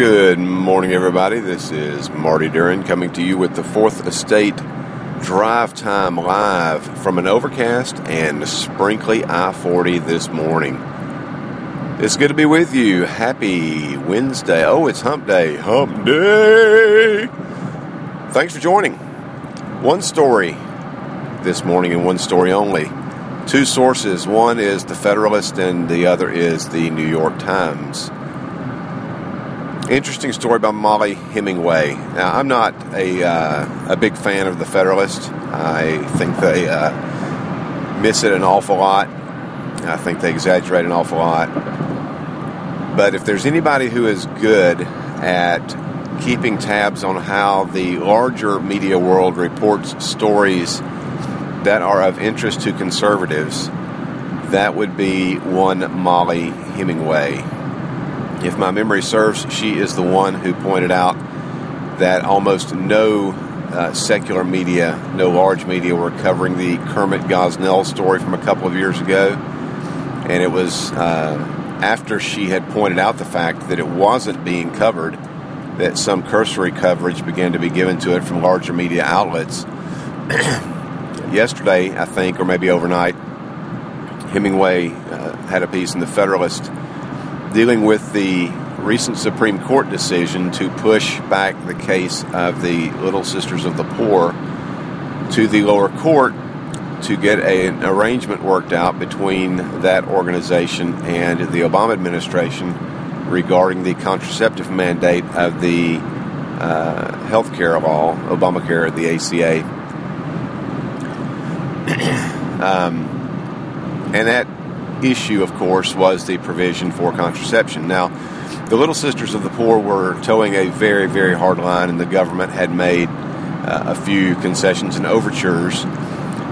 Good morning, everybody. This is Marty Duren coming to you with the Fourth Estate Drive Time Live from an overcast and sprinkly I 40 this morning. It's good to be with you. Happy Wednesday. Oh, it's Hump Day. Hump Day. Thanks for joining. One story this morning and one story only. Two sources. One is the Federalist and the other is the New York Times. Interesting story about Mollie Hemingway. Now, I'm not a, uh, a big fan of the Federalist. I think they uh, miss it an awful lot. I think they exaggerate an awful lot. But if there's anybody who is good at keeping tabs on how the larger media world reports stories that are of interest to conservatives, that would be one Mollie Hemingway if my memory serves, she is the one who pointed out that almost no uh, secular media, no large media, were covering the Kermit Gosnell story from a couple of years ago. And it was uh, after she had pointed out the fact that it wasn't being covered that some cursory coverage began to be given to it from larger media outlets. Yesterday, I think, or maybe overnight, Hemingway uh, had a piece in the Federalist dealing with the recent Supreme Court decision to push back the case of the Little Sisters of the Poor to the lower court to get a, an arrangement worked out between that organization and the Obama administration regarding the contraceptive mandate of the uh, health care law, Obamacare, the ACA. um, and that issue, of course, was the provision for contraception. Now, the Little Sisters of the Poor were toeing a very, very hard line, and the government had made uh, a few concessions and overtures.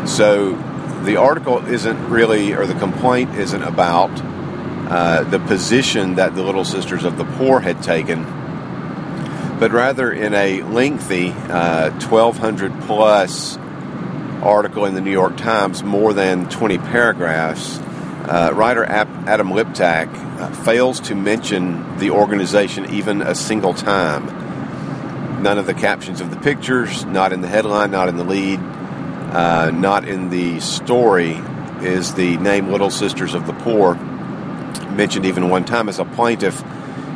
So the article isn't really, or the complaint isn't about uh, the position that the Little Sisters of the Poor had taken, but rather in a lengthy uh, 1,200 plus article in the New York Times, more than 20 paragraphs, uh, writer Adam Liptak uh, fails to mention the organization even a single time. None of the captions of the pictures, not in the headline, not in the lead, uh, not in the story, is the name Little Sisters of the Poor mentioned even one time as a plaintiff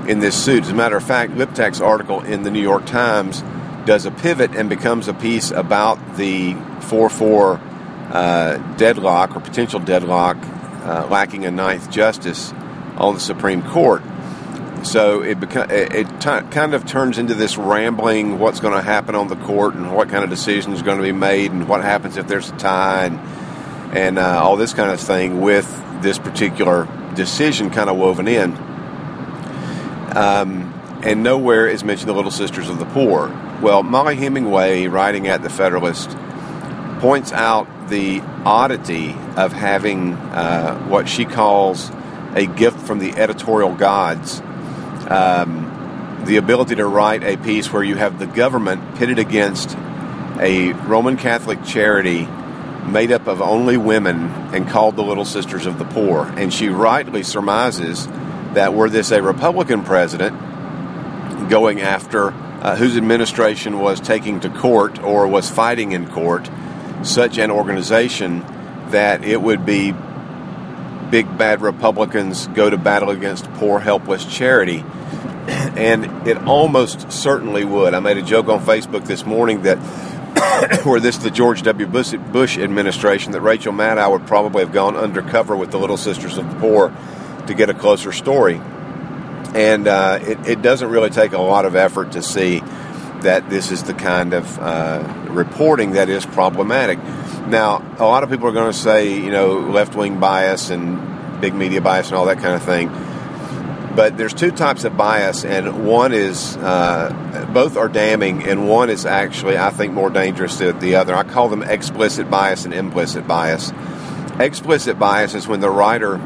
in this suit. As a matter of fact, Liptak's article in the New York Times does a pivot and becomes a piece about the 4 4 uh, deadlock or potential deadlock uh, lacking a ninth justice on the Supreme Court. So it, beca- it, t- kind of turns into this rambling what's going to happen on the court and what kind of decisions are going to be made and what happens if there's a tie and, and uh, all this kind of thing with this particular decision kind of woven in. Um, and nowhere is mentioned the Little Sisters of the Poor. Well, Mollie Hemingway, writing at the Federalist, points out the oddity of having uh, what she calls a gift from the editorial gods. Um, the ability to write a piece where you have the government pitted against a Roman Catholic charity made up of only women and called the Little Sisters of the Poor. And she rightly surmises that were this a Republican president going after uh, whose administration was taking to court or was fighting in court such an organization that it would be big bad Republicans go to battle against poor, helpless charity. And it almost certainly would. I made a joke on Facebook this morning that were this the George W. Bush, administration, that Rachel Maddow would probably have gone undercover with the Little Sisters of the Poor to get a closer story. And uh, it, it doesn't really take a lot of effort to see that this is the kind of uh, reporting that is problematic. Now, a lot of people are going to say, you know, left wing bias and big media bias and all that kind of thing. But there's two types of bias, and one is uh, both are damning, and one is actually, I think, more dangerous than the other. I call them explicit bias and implicit bias. Explicit bias is when the writer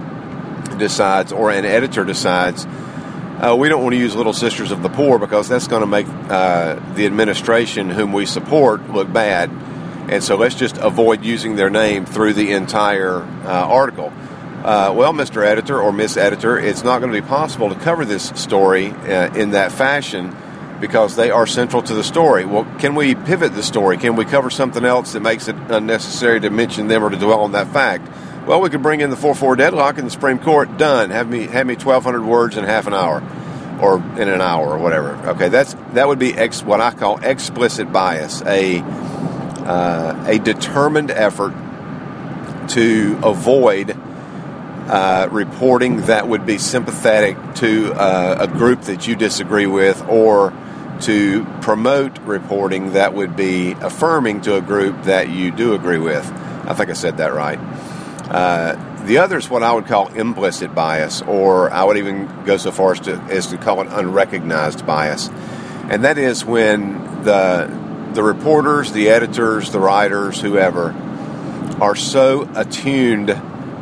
decides or an editor decides uh, we don't want to use Little Sisters of the Poor because that's going to make uh, the administration whom we support look bad. And so let's just avoid using their name through the entire uh, article. uh, well, Mr. Editor or Miss Editor, it's not going to be possible to cover this story uh, in that fashion because they are central to the story. Well, can we pivot the story? Can we cover something else that makes it unnecessary to mention them or to dwell on that fact? Well, we could bring in the 4-4 deadlock in the Supreme Court. Done. Have me have me 1,200 words in half an hour, or in an hour, or whatever. Okay, that's that would be ex, what I call explicit bias, a uh, a determined effort to avoid uh, reporting that would be sympathetic to uh, a group that you disagree with, or to promote reporting that would be affirming to a group that you do agree with. I think I said that right. Uh, the other is what I would call implicit bias, or I would even go so far as to, as to call it unrecognized bias. And that is when the the reporters, the editors, the writers, whoever, are so attuned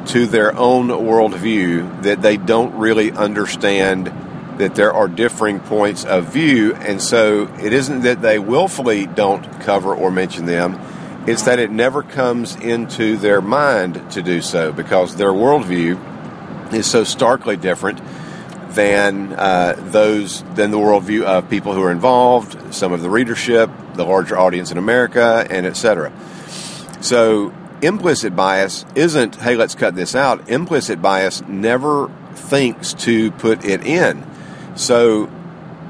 to their own worldview that they don't really understand that there are differing points of view. And so it isn't that they willfully don't cover or mention them, it's that it never comes into their mind to do so because their worldview is so starkly different than uh, those than the worldview of people who are involved, some of the readership, the larger audience in America, and etc. So implicit bias isn't, hey, let's cut this out. Implicit bias never thinks to put it in. So,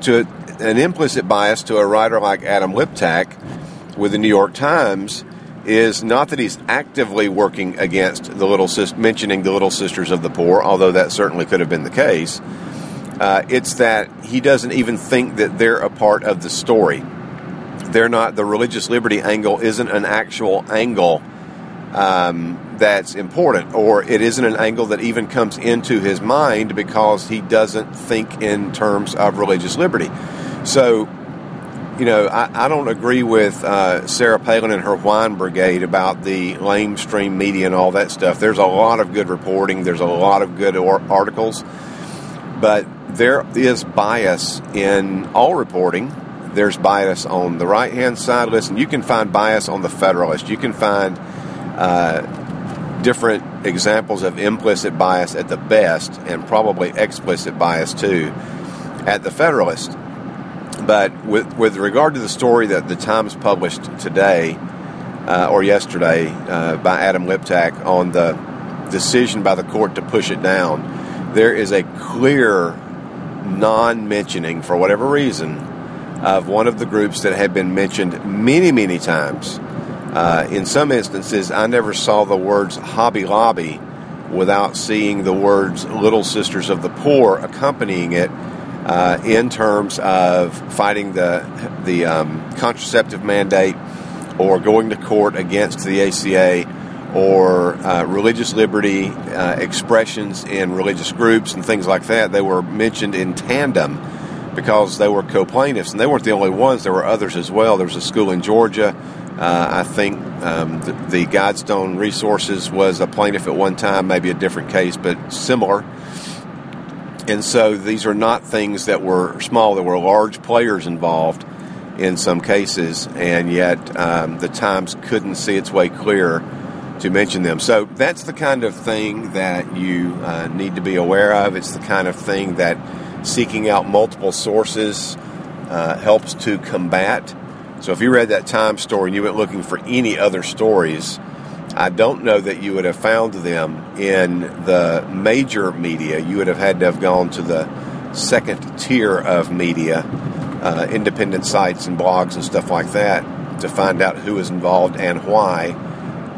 to an implicit bias to a writer like Adam Liptak with the New York Times is not that he's actively working against the little mentioning the little sisters of the poor, although that certainly could have been the case. Uh, it's that he doesn't even think that they're a part of the story. They're not. The religious liberty angle isn't an actual angle um, that's important, or it isn't an angle that even comes into his mind because he doesn't think in terms of religious liberty. So, you know, I, I don't agree with uh, Sarah Palin and her whine brigade about the lamestream media and all that stuff. There's a lot of good reporting, there's a lot of good or- articles, but there is bias in all reporting. There's bias on the right hand side. Listen, you can find bias on the Federalist. You can find uh, different examples of implicit bias at the best, and probably explicit bias too, at the Federalist. But with, with regard to the story that the Times published today uh, or yesterday uh, by Adam Liptak on the decision by the court to push it down, there is a clear non mentioning, for whatever reason, of one of the groups that had been mentioned many, many times. Uh, in some instances, I never saw the words Hobby Lobby without seeing the words Little Sisters of the Poor accompanying it uh, in terms of fighting the, the um, contraceptive mandate or going to court against the ACA or uh, religious liberty uh, expressions in religious groups and things like that. They were mentioned in tandem because they were co plaintiffs, and they weren't the only ones, there were others as well. There was a school in Georgia uh, I think um, the, the Guidestone Resources was a plaintiff at one time, maybe a different case, but similar. And so these are not things that were small, there were large players involved in some cases, and yet um, the Times couldn't see its way clear to mention them. So that's the kind of thing that you uh, need to be aware of. It's the kind of thing that seeking out multiple sources uh, helps to combat. So if you read that Time story and you went looking for any other stories, I don't know that you would have found them in the major media. You would have had to have gone to the second tier of media, uh, independent sites and blogs and stuff like that, to find out who was involved and why,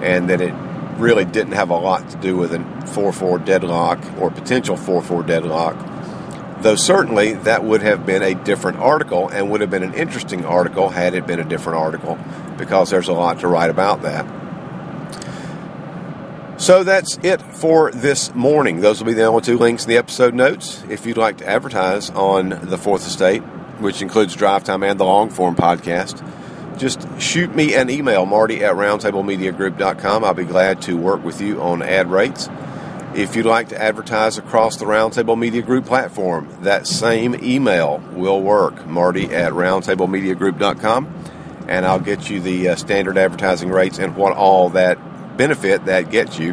and that it really didn't have a lot to do with a 4 4 deadlock or potential 4 4 deadlock Though certainly that would have been a different article and would have been an interesting article had it been a different article because there's a lot to write about that. So that's it for this morning. Those will be the only two links in the episode notes. If you'd like to advertise on the Fourth Estate, which includes Drive Time and the Long Form podcast, just shoot me an email, marty at roundtablemediagroup.com. I'll be glad to work with you on ad rates. If you'd like to advertise across the Roundtable Media Group platform, that same email will work, marty at roundtablemediagroup.com, and I'll get you the uh, standard advertising rates and what all that benefit that gets you.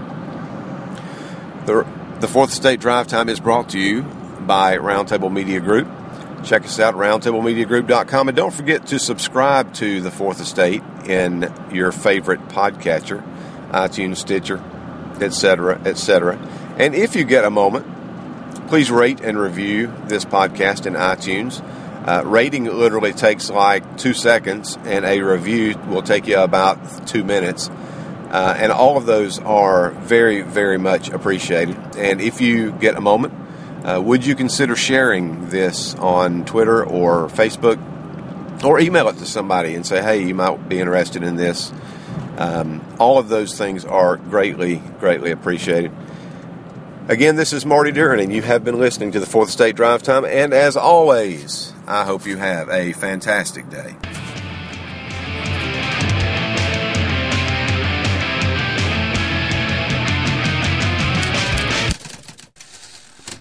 The The Fourth Estate Drive Time is brought to you by Roundtable Media Group. Check us out, roundtablemediagroup.com. And don't forget to subscribe to The Fourth Estate in your favorite podcatcher, iTunes, Stitcher, etc., etc. And if you get a moment, please rate and review this podcast in iTunes. Uh, rating literally takes like two seconds, and a review will take you about two minutes. Uh, and all of those are very, very much appreciated. And if you get a moment, uh, would you consider sharing this on Twitter or Facebook? Or email it to somebody and say, hey, you might be interested in this. Um, all of those things are greatly, greatly appreciated. Again, this is Marty Duren, and you have been listening to the Fourth Estate Drive Time. And as always, I hope you have a fantastic day.